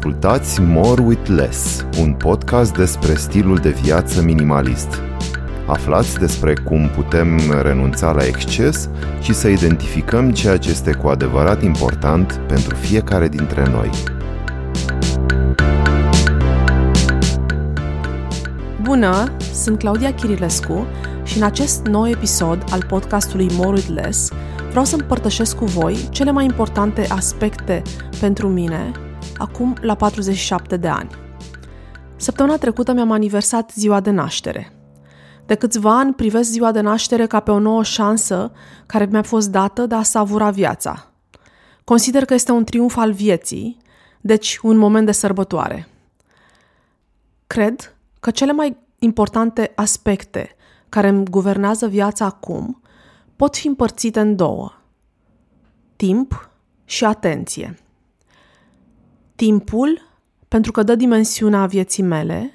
Ascultați More with Less, un podcast despre stilul de viață minimalist. Aflați despre cum putem renunța la exces și să identificăm ceea ce este cu adevărat important pentru fiecare dintre noi. Bună, sunt Claudia Chirilescu și în acest nou episod al podcastului More with Less vreau să împărtășesc cu voi cele mai importante aspecte pentru mine acum la 47 de ani. Săptămâna trecută mi-am aniversat ziua de naștere. De câțiva ani privesc ziua de naștere ca pe o nouă șansă care mi-a fost dată de a savura viața. Consider că este un triumf al vieții, deci un moment de sărbătoare. Cred că cele mai importante aspecte care îmi guvernează viața acum pot fi împărțite în două. Timp și atenție. Timpul, pentru că dă dimensiunea vieții mele,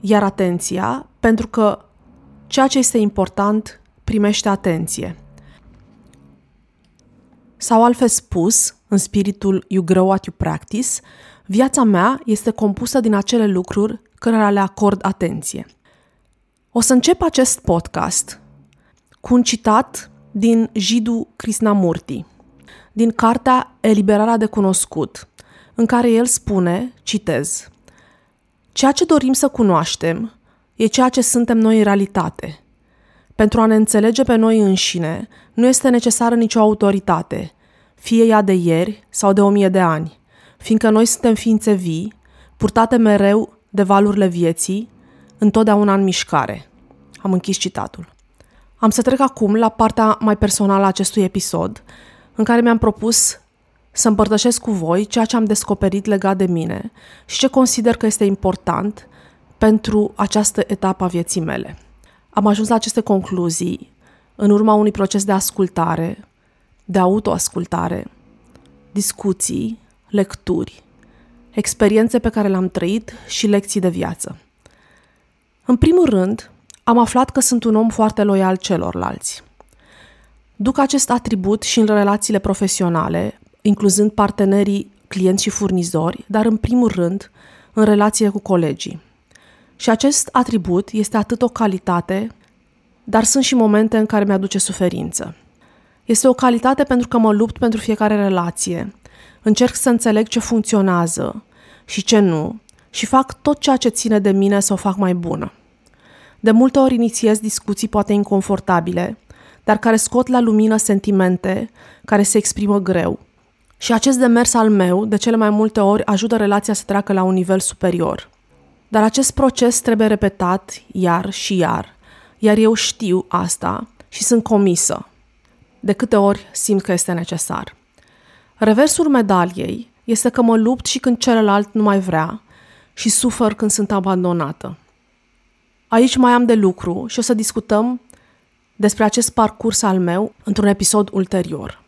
iar atenția, pentru că ceea ce este important primește atenție. Sau altfel spus, în spiritul You Grow What You Practice, viața mea este compusă din acele lucruri cărora le acord atenție. O să încep acest podcast cu un citat din Jidu Krishnamurti, din cartea Eliberarea de cunoscut, în care el spune, citez, Ceea ce dorim să cunoaștem e ceea ce suntem noi în realitate. Pentru a ne înțelege pe noi înșine, nu este necesară nicio autoritate, fie ea de ieri sau de o mie de ani, fiindcă noi suntem ființe vii, purtate mereu de valurile vieții, întotdeauna în mișcare. Am închis citatul. Am să trec acum la partea mai personală a acestui episod, în care mi-am propus să împărtășesc cu voi ceea ce am descoperit legat de mine și ce consider că este important pentru această etapă a vieții mele. Am ajuns la aceste concluzii în urma unui proces de ascultare, de autoascultare, discuții, lecturi, experiențe pe care le-am trăit și lecții de viață. În primul rând, am aflat că sunt un om foarte loial celorlalți. Duc acest atribut și în relațiile profesionale, incluzând partenerii, clienți și furnizori, dar în primul rând în relație cu colegii. Și acest atribut este atât o calitate, dar sunt și momente în care mi-aduce suferință. Este o calitate pentru că mă lupt pentru fiecare relație, încerc să înțeleg ce funcționează și ce nu și fac tot ceea ce ține de mine să o fac mai bună. De multe ori inițiez discuții poate inconfortabile, dar care scot la lumină sentimente care se exprimă greu. Și acest demers al meu, de cele mai multe ori, ajută relația să treacă la un nivel superior. Dar acest proces trebuie repetat iar și iar, iar eu știu asta și sunt comisă. De câte ori simt că este necesar. Reversul medaliei este că mă lupt și când celălalt nu mai vrea și sufăr când sunt abandonată. Aici mai am de lucru și o să discutăm despre acest parcurs al meu într-un episod ulterior.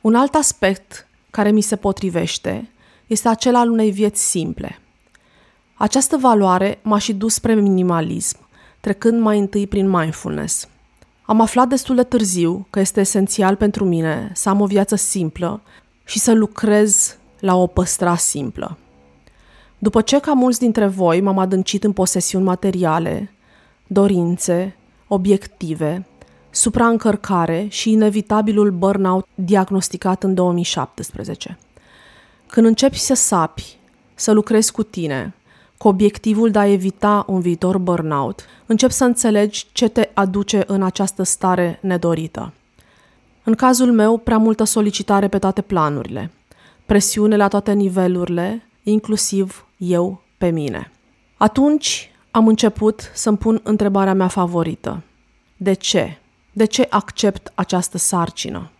Un alt aspect care mi se potrivește este acela al unei vieți simple. Această valoare m-a și dus spre minimalism, trecând mai întâi prin mindfulness. Am aflat destul de târziu că este esențial pentru mine să am o viață simplă și să lucrez la o păstra simplă. După ce ca mulți dintre voi m-am adâncit în posesiuni materiale, dorințe, obiective, supraîncărcare și inevitabilul burnout diagnosticat în 2017. Când începi să sapi, să lucrezi cu tine, cu obiectivul de a evita un viitor burnout, începi să înțelegi ce te aduce în această stare nedorită. În cazul meu, prea multă solicitare pe toate planurile, presiune la toate nivelurile, inclusiv eu pe mine. Atunci am început să-mi pun întrebarea mea favorită. De ce? De ce accept această sarcină?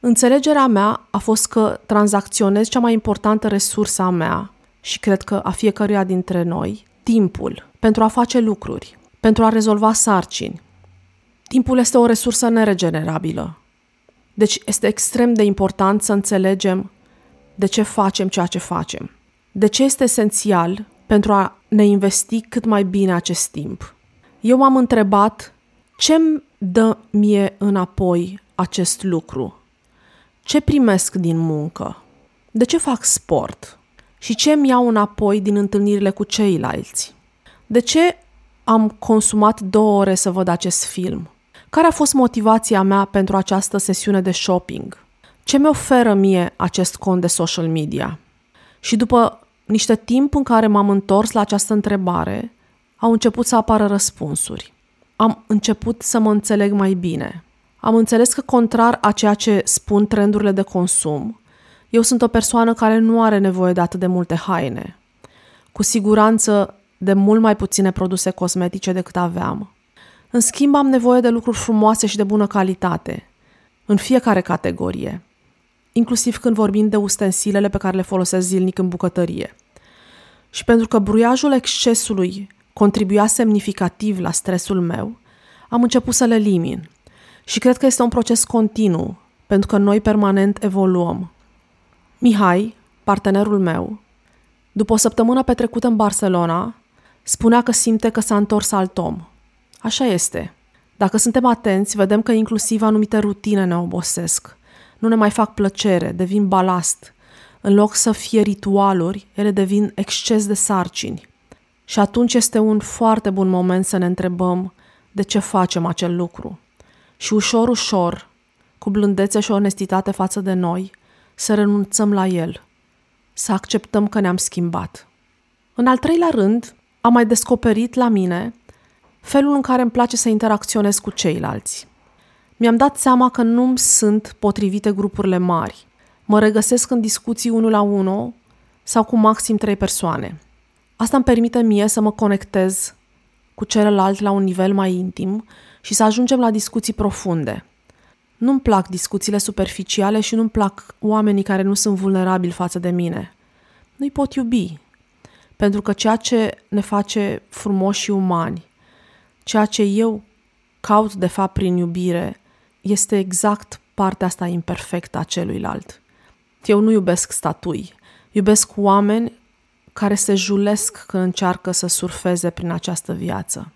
Înțelegerea mea a fost că tranzacționez cea mai importantă resursă a mea și cred că a fiecăruia dintre noi, timpul, pentru a face lucruri, pentru a rezolva sarcini. Timpul este o resursă neregenerabilă. Deci este extrem de important să înțelegem de ce facem ceea ce facem. De ce este esențial pentru a ne investi cât mai bine acest timp. Eu m-am întrebat ce îmi dă mie înapoi acest lucru? Ce primesc din muncă? De ce fac sport? Și ce mi iau înapoi din întâlnirile cu ceilalți? De ce am consumat două ore să văd acest film? Care a fost motivația mea pentru această sesiune de shopping? Ce mi oferă mie acest cont de social media? Și după niște timp în care m-am întors la această întrebare, au început să apară răspunsuri. Am început să mă înțeleg mai bine. Am înțeles că, contrar a ceea ce spun trendurile de consum, eu sunt o persoană care nu are nevoie de atât de multe haine. Cu siguranță de mult mai puține produse cosmetice decât aveam. În schimb, am nevoie de lucruri frumoase și de bună calitate, în fiecare categorie, inclusiv când vorbim de ustensilele pe care le folosesc zilnic în bucătărie. Și pentru că bruiajul excesului contribuia semnificativ la stresul meu, am început să le elimin. Și cred că este un proces continuu, pentru că noi permanent evoluăm. Mihai, partenerul meu, după o săptămână petrecută în Barcelona, spunea că simte că s-a întors alt om. Așa este. Dacă suntem atenți, vedem că inclusiv anumite rutine ne obosesc. Nu ne mai fac plăcere, devin balast. În loc să fie ritualuri, ele devin exces de sarcini. Și atunci este un foarte bun moment să ne întrebăm de ce facem acel lucru. Și ușor, ușor, cu blândețe și onestitate față de noi, să renunțăm la el, să acceptăm că ne-am schimbat. În al treilea rând, am mai descoperit la mine felul în care îmi place să interacționez cu ceilalți. Mi-am dat seama că nu sunt potrivite grupurile mari. Mă regăsesc în discuții unul la unul sau cu maxim trei persoane. Asta îmi permite mie să mă conectez cu celălalt la un nivel mai intim și să ajungem la discuții profunde. Nu-mi plac discuțiile superficiale și nu-mi plac oamenii care nu sunt vulnerabili față de mine. Nu-i pot iubi, pentru că ceea ce ne face frumoși și umani, ceea ce eu caut de fapt prin iubire, este exact partea asta imperfectă a celuilalt. Eu nu iubesc statui, iubesc oameni care se julesc când încearcă să surfeze prin această viață.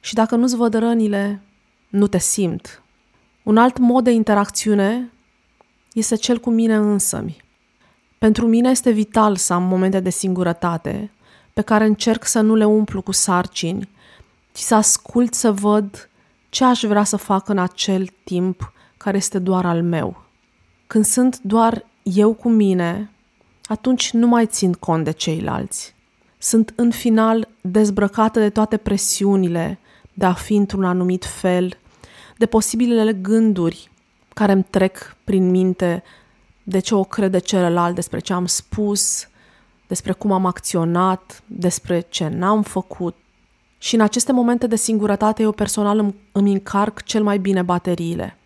Și dacă nu-ți văd rănile, nu te simt. Un alt mod de interacțiune este cel cu mine însămi. Pentru mine este vital să am momente de singurătate, pe care încerc să nu le umplu cu sarcini, ci să ascult să văd ce aș vrea să fac în acel timp care este doar al meu. Când sunt doar eu cu mine, atunci nu mai țin cont de ceilalți. Sunt în final dezbrăcată de toate presiunile de a fi într-un anumit fel, de posibilele gânduri care îmi trec prin minte de ce o crede celălalt, despre ce am spus, despre cum am acționat, despre ce n-am făcut. Și în aceste momente de singurătate eu personal îmi, îmi încarc cel mai bine bateriile.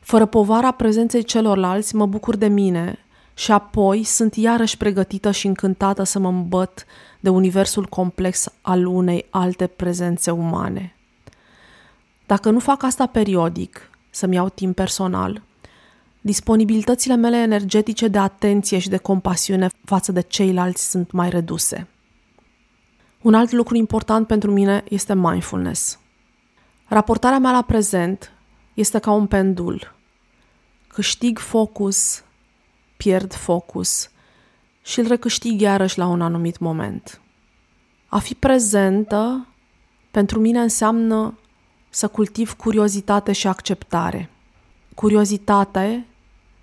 Fără povara prezenței celorlalți, mă bucur de mine și apoi sunt iarăși pregătită și încântată să mă îmbăt de universul complex al unei alte prezențe umane. Dacă nu fac asta periodic, să-mi iau timp personal, disponibilitățile mele energetice de atenție și de compasiune față de ceilalți sunt mai reduse. Un alt lucru important pentru mine este mindfulness. Raportarea mea la prezent este ca un pendul. Câștig focus, pierd focus și îl recâștig iarăși la un anumit moment. A fi prezentă pentru mine înseamnă să cultiv curiozitate și acceptare. Curiozitate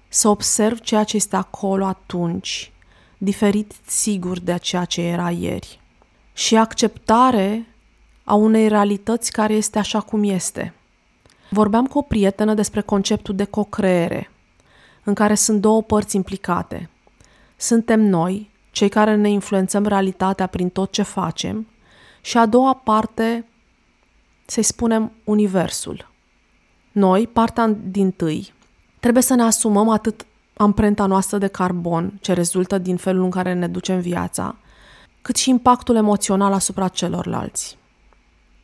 să observ ceea ce este acolo atunci, diferit sigur de ceea ce era ieri. Și acceptare a unei realități care este așa cum este. Vorbeam cu o prietenă despre conceptul de cocreere, în care sunt două părți implicate. Suntem noi, cei care ne influențăm realitatea prin tot ce facem, și a doua parte, să-i spunem, universul. Noi, partea din tâi, trebuie să ne asumăm atât amprenta noastră de carbon, ce rezultă din felul în care ne ducem viața, cât și impactul emoțional asupra celorlalți.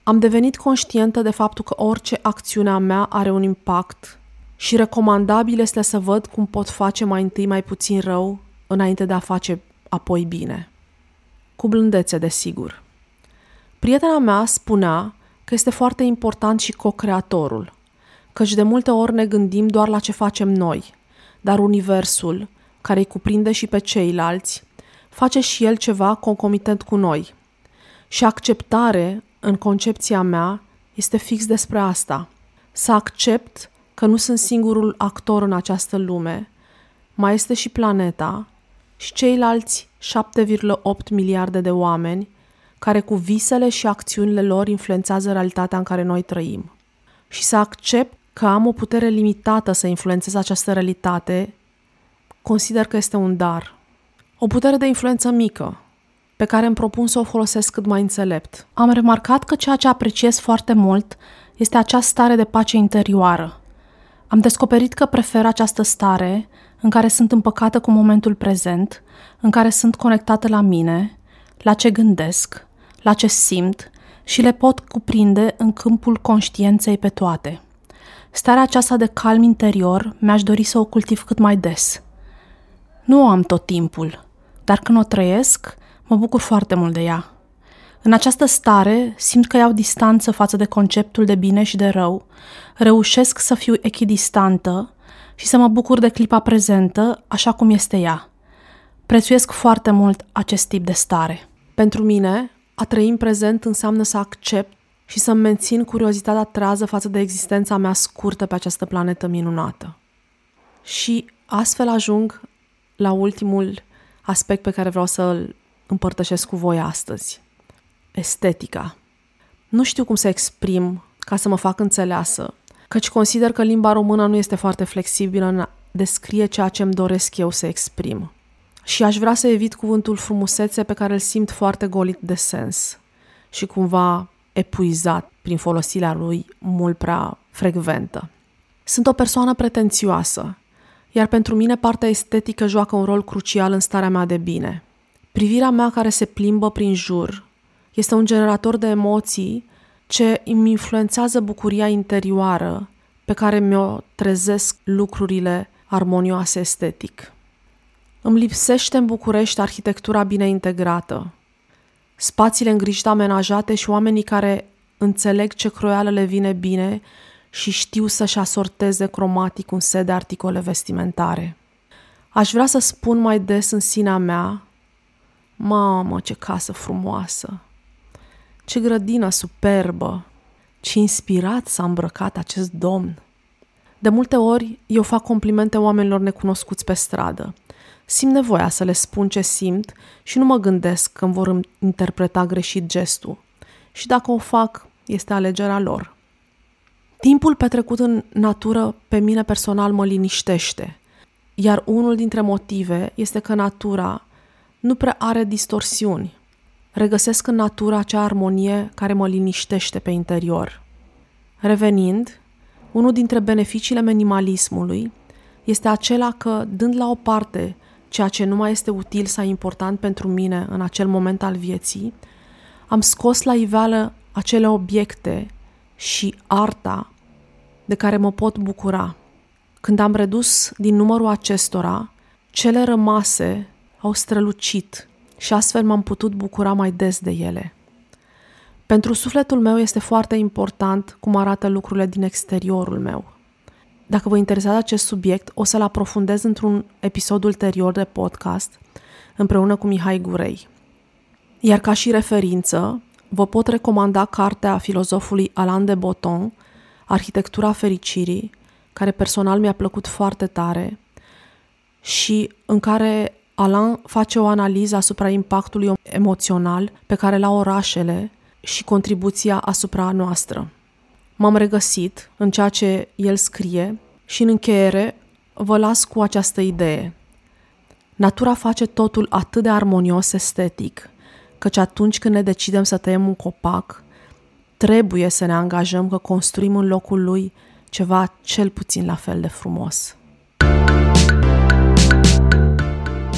Am devenit conștientă de faptul că orice acțiune a mea are un impact și recomandabil este să văd cum pot face mai întâi mai puțin rău înainte de a face apoi bine. Cu blândețe, desigur. Prietena mea spunea că este foarte important și co-creatorul, căci de multe ori ne gândim doar la ce facem noi, dar universul, care îi cuprinde și pe ceilalți, face și el ceva concomitent cu noi. Și acceptare, în concepția mea, este fix despre asta. Să accept că nu sunt singurul actor în această lume, mai este și planeta și ceilalți 7,8 miliarde de oameni care cu visele și acțiunile lor influențează realitatea în care noi trăim. Și să accept că am o putere limitată să influențez această realitate, consider că este un dar. O putere de influență mică, pe care îmi propun să o folosesc cât mai înțelept. Am remarcat că ceea ce apreciez foarte mult este această stare de pace interioară. Am descoperit că prefer această stare în care sunt împăcată cu momentul prezent, în care sunt conectată la mine, la ce gândesc, la ce simt și le pot cuprinde în câmpul conștiinței pe toate. Starea aceasta de calm interior mi-aș dori să o cultiv cât mai des. Nu o am tot timpul, dar când o trăiesc, mă bucur foarte mult de ea. În această stare simt că iau distanță față de conceptul de bine și de rău, reușesc să fiu echidistantă și să mă bucur de clipa prezentă așa cum este ea. Prețuiesc foarte mult acest tip de stare. Pentru mine, a trăi în prezent înseamnă să accept și să mențin curiozitatea trează față de existența mea scurtă pe această planetă minunată. Și astfel ajung la ultimul aspect pe care vreau să-l împărtășesc cu voi astăzi. Estetica. Nu știu cum să exprim ca să mă fac înțeleasă, căci consider că limba română nu este foarte flexibilă în a descrie ceea ce îmi doresc eu să exprim. Și aș vrea să evit cuvântul frumusețe pe care îl simt foarte golit de sens și cumva epuizat prin folosirea lui mult prea frecventă. Sunt o persoană pretențioasă, iar pentru mine partea estetică joacă un rol crucial în starea mea de bine. Privirea mea care se plimbă prin jur este un generator de emoții ce îmi influențează bucuria interioară pe care mi-o trezesc lucrurile armonioase estetic. Îmi lipsește în București arhitectura bine integrată, spațiile îngrijite amenajate și oamenii care înțeleg ce croială le vine bine și știu să-și asorteze cromatic un set de articole vestimentare. Aș vrea să spun mai des în sinea mea, mamă, ce casă frumoasă, ce grădină superbă, ce inspirat s-a îmbrăcat acest domn. De multe ori eu fac complimente oamenilor necunoscuți pe stradă – Simt nevoia să le spun ce simt și nu mă gândesc că îmi vor interpreta greșit gestul. Și dacă o fac, este alegerea lor. Timpul petrecut în natură pe mine personal mă liniștește, iar unul dintre motive este că natura nu prea are distorsiuni. Regăsesc în natura acea armonie care mă liniștește pe interior. Revenind, unul dintre beneficiile minimalismului este acela că, dând la o parte ceea ce nu mai este util sau important pentru mine în acel moment al vieții, am scos la iveală acele obiecte și arta de care mă pot bucura. Când am redus din numărul acestora, cele rămase au strălucit și astfel m-am putut bucura mai des de ele. Pentru sufletul meu este foarte important cum arată lucrurile din exteriorul meu. Dacă vă interesează acest subiect, o să-l aprofundez într-un episod ulterior de podcast împreună cu Mihai Gurei. Iar ca și referință, vă pot recomanda cartea filozofului Alain de Botton, Arhitectura fericirii, care personal mi-a plăcut foarte tare și în care Alain face o analiză asupra impactului emoțional pe care l-au orașele și contribuția asupra noastră. M-am regăsit în ceea ce el scrie și în încheiere vă las cu această idee. Natura face totul atât de armonios estetic, căci atunci când ne decidem să tăiem un copac, trebuie să ne angajăm că construim în locul lui ceva cel puțin la fel de frumos.